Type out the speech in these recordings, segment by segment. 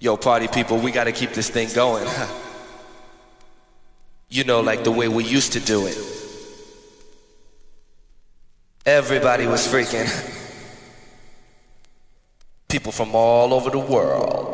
Yo, party people, we gotta keep this thing going. you know, like the way we used to do it. Everybody was freaking. People from all over the world.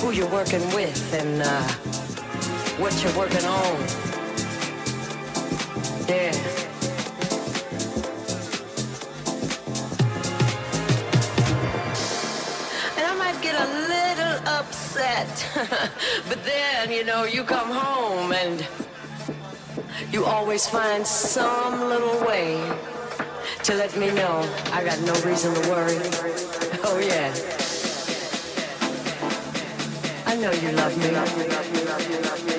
who you're working with and, uh, what you're working on. Yeah. And I might get a little upset, but then, you know, you come home and you always find some little way to let me know I got no reason to worry. Oh, yeah. Know you love me.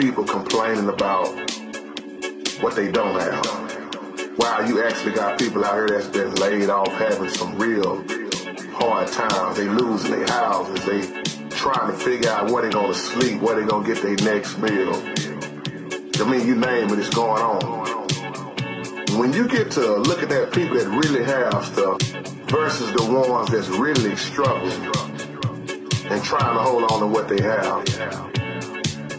people complaining about what they don't have. Wow, you actually got people out here that's been laid off having some real hard times. They losing their houses. They trying to figure out where they gonna sleep, where they gonna get their next meal. I mean, you name it, it's going on. When you get to look at that people that really have stuff versus the ones that's really struggling and trying to hold on to what they have.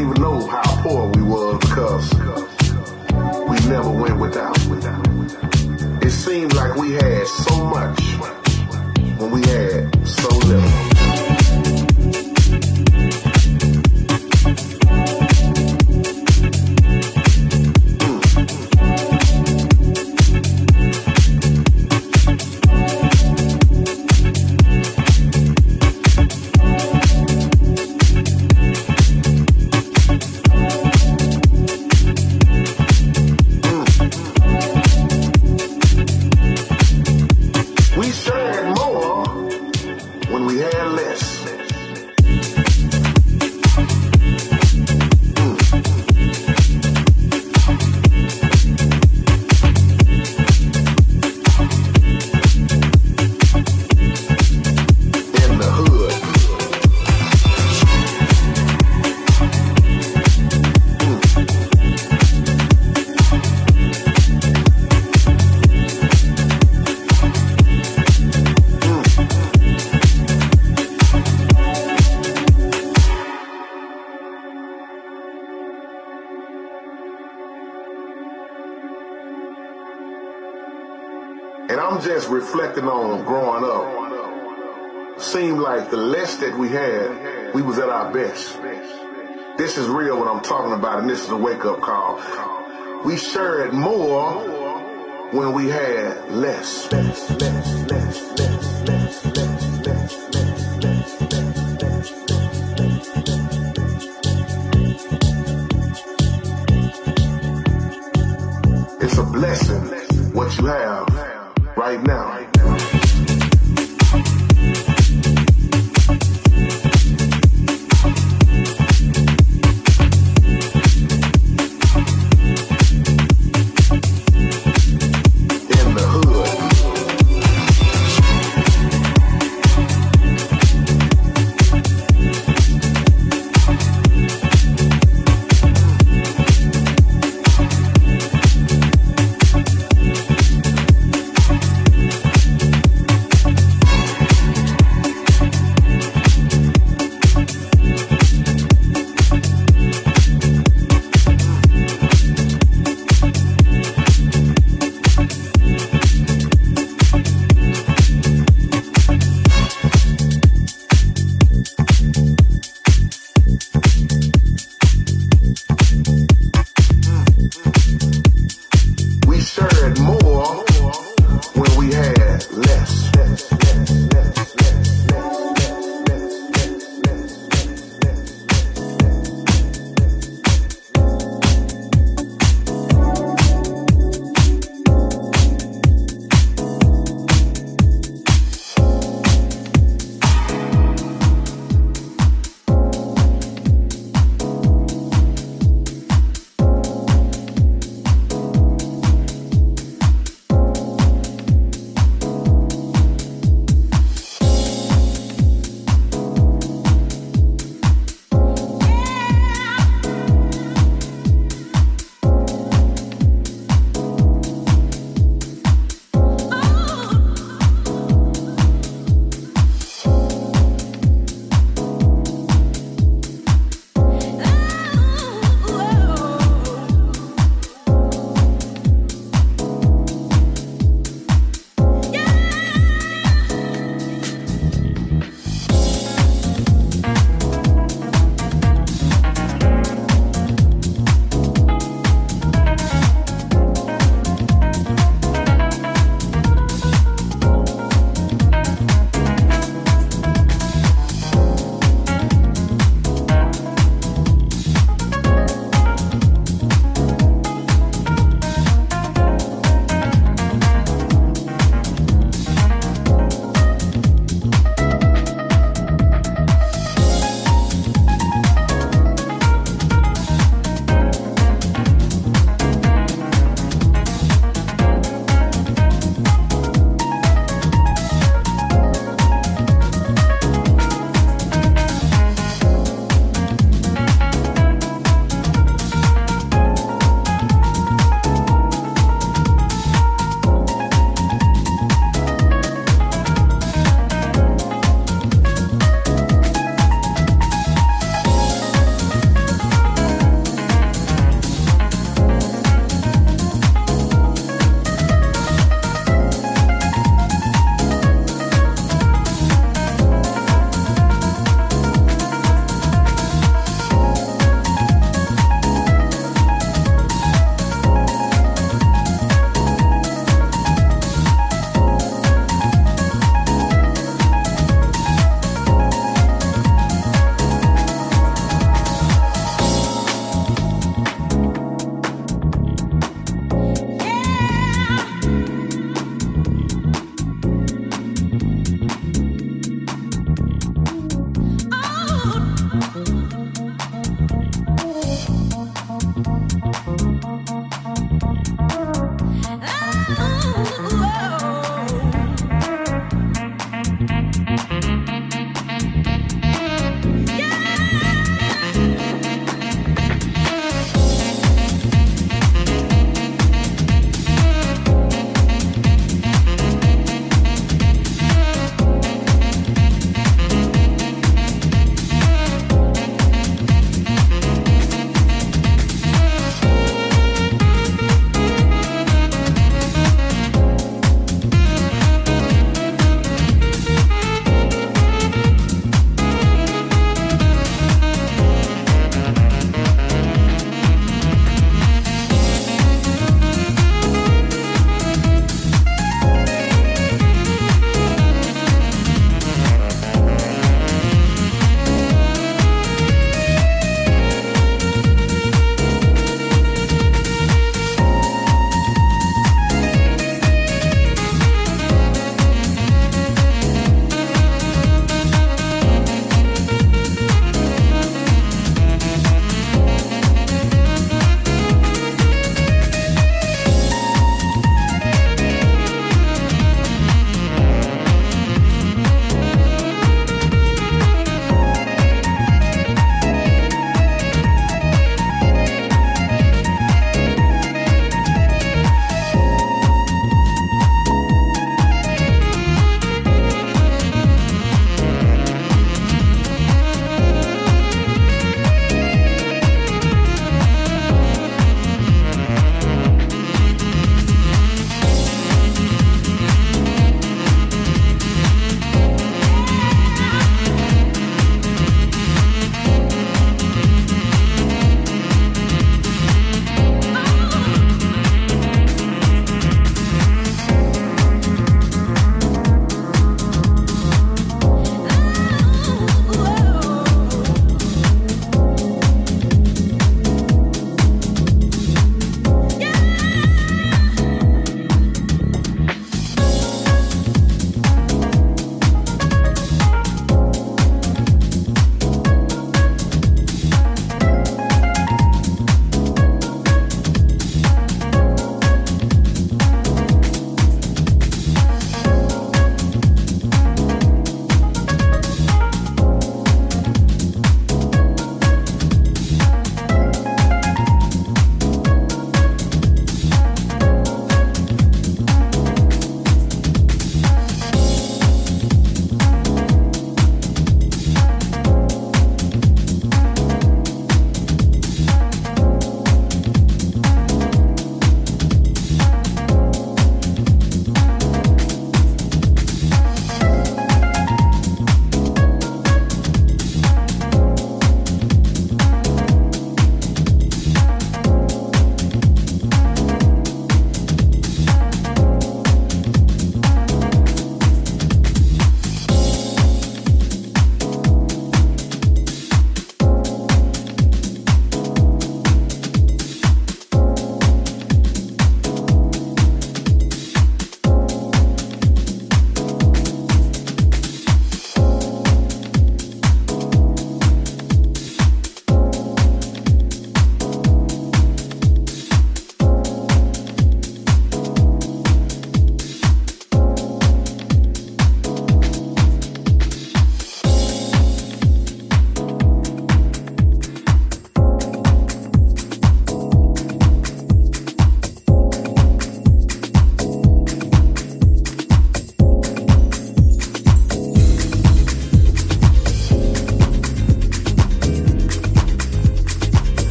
Know how poor we was because we never went without. It seemed like we had This is real what I'm talking about, and this is a wake-up call. We shared more when we had less. It's a blessing what you have right now.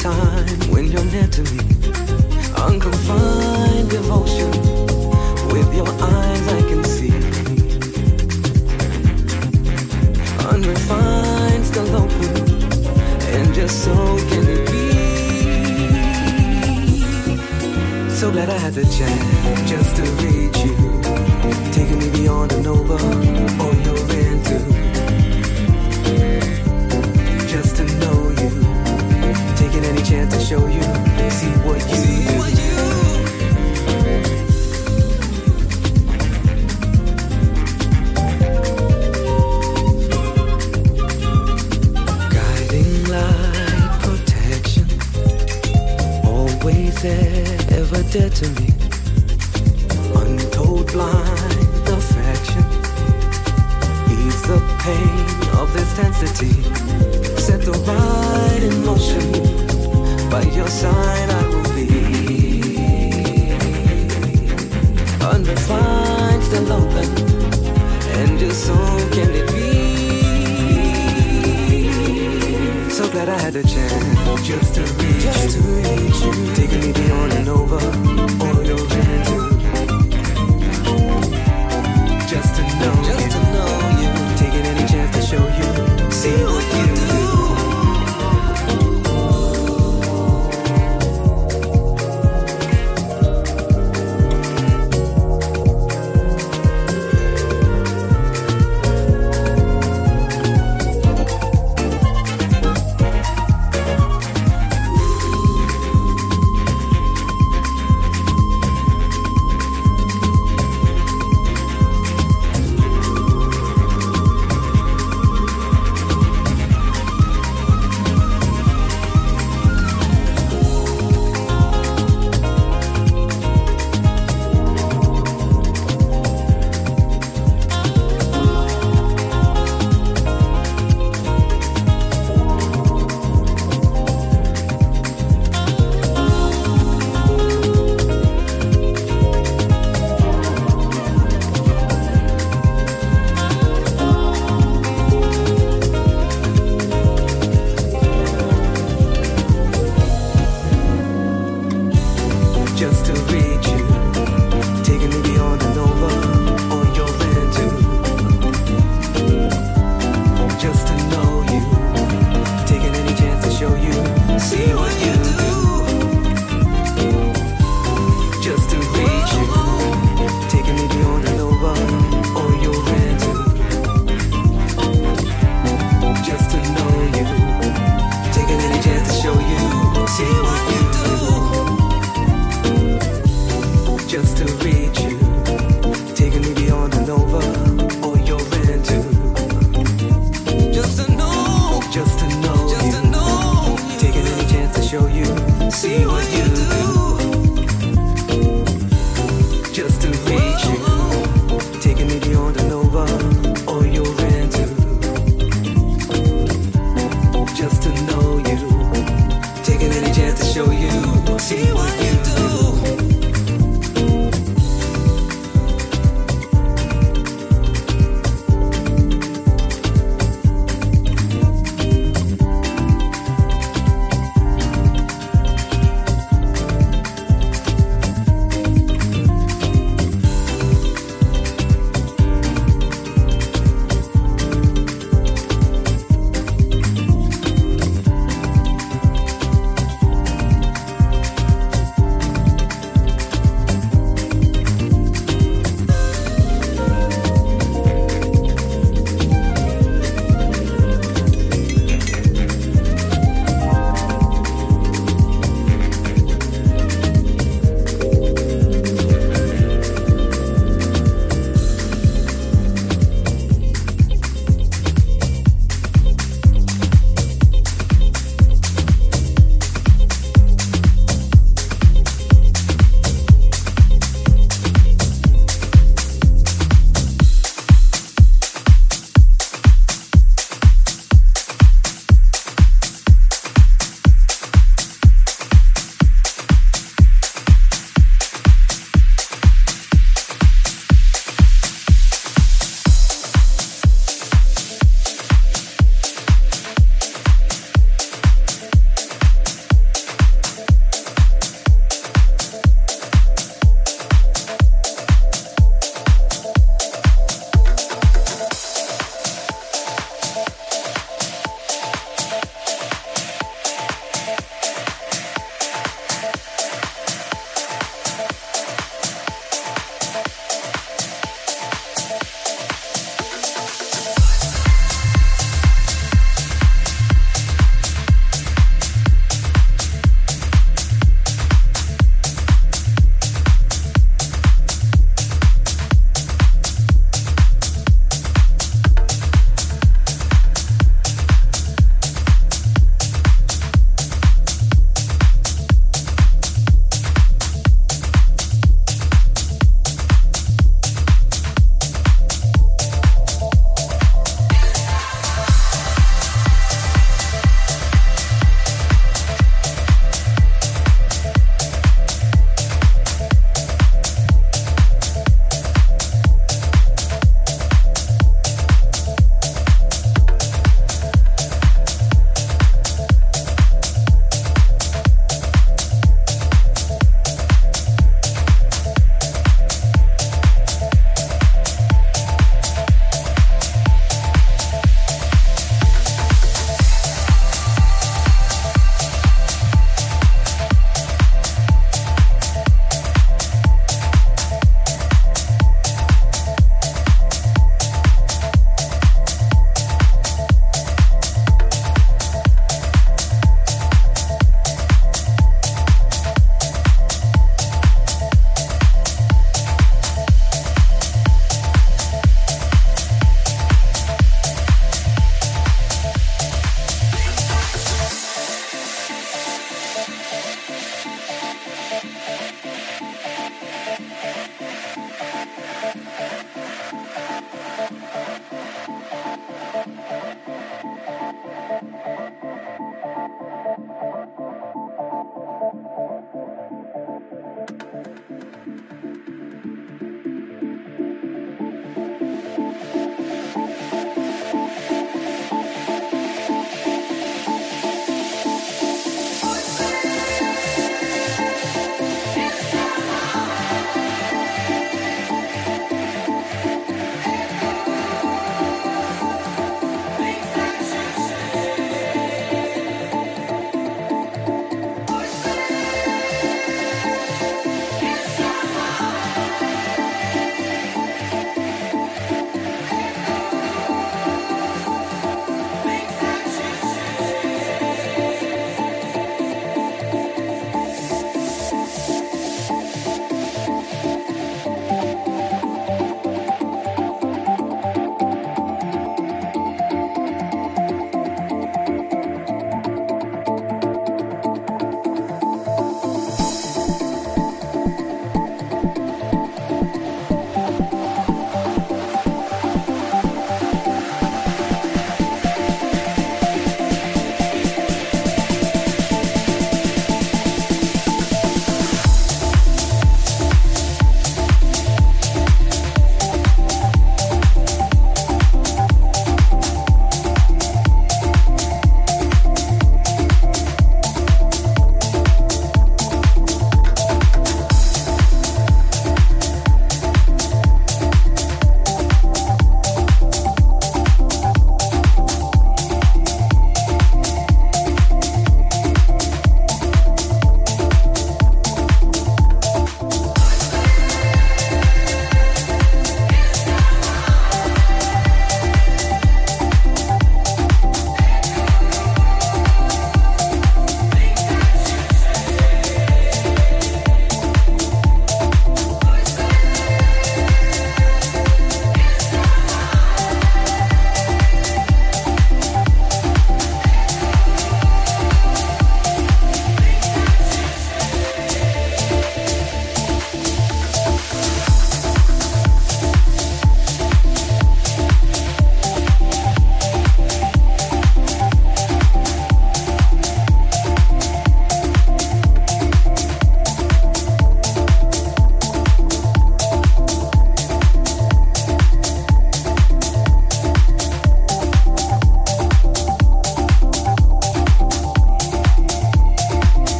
Time when you're near to me. Unconfined devotion, with your eyes I can see. Unrefined, still open, and just so can it be. So glad I had the chance just to reach you, taking me beyond and over oh, all you're chance to show you, see what you do. Guiding light, protection, always there, ever dead to me. Untold blind affection, ease the pain of this density. Set the ride in motion. By your side, I will be. Unrefined, still open, and just so can it be. So glad I had the chance just to reach just you, to reach you. taking me beyond and over all your into.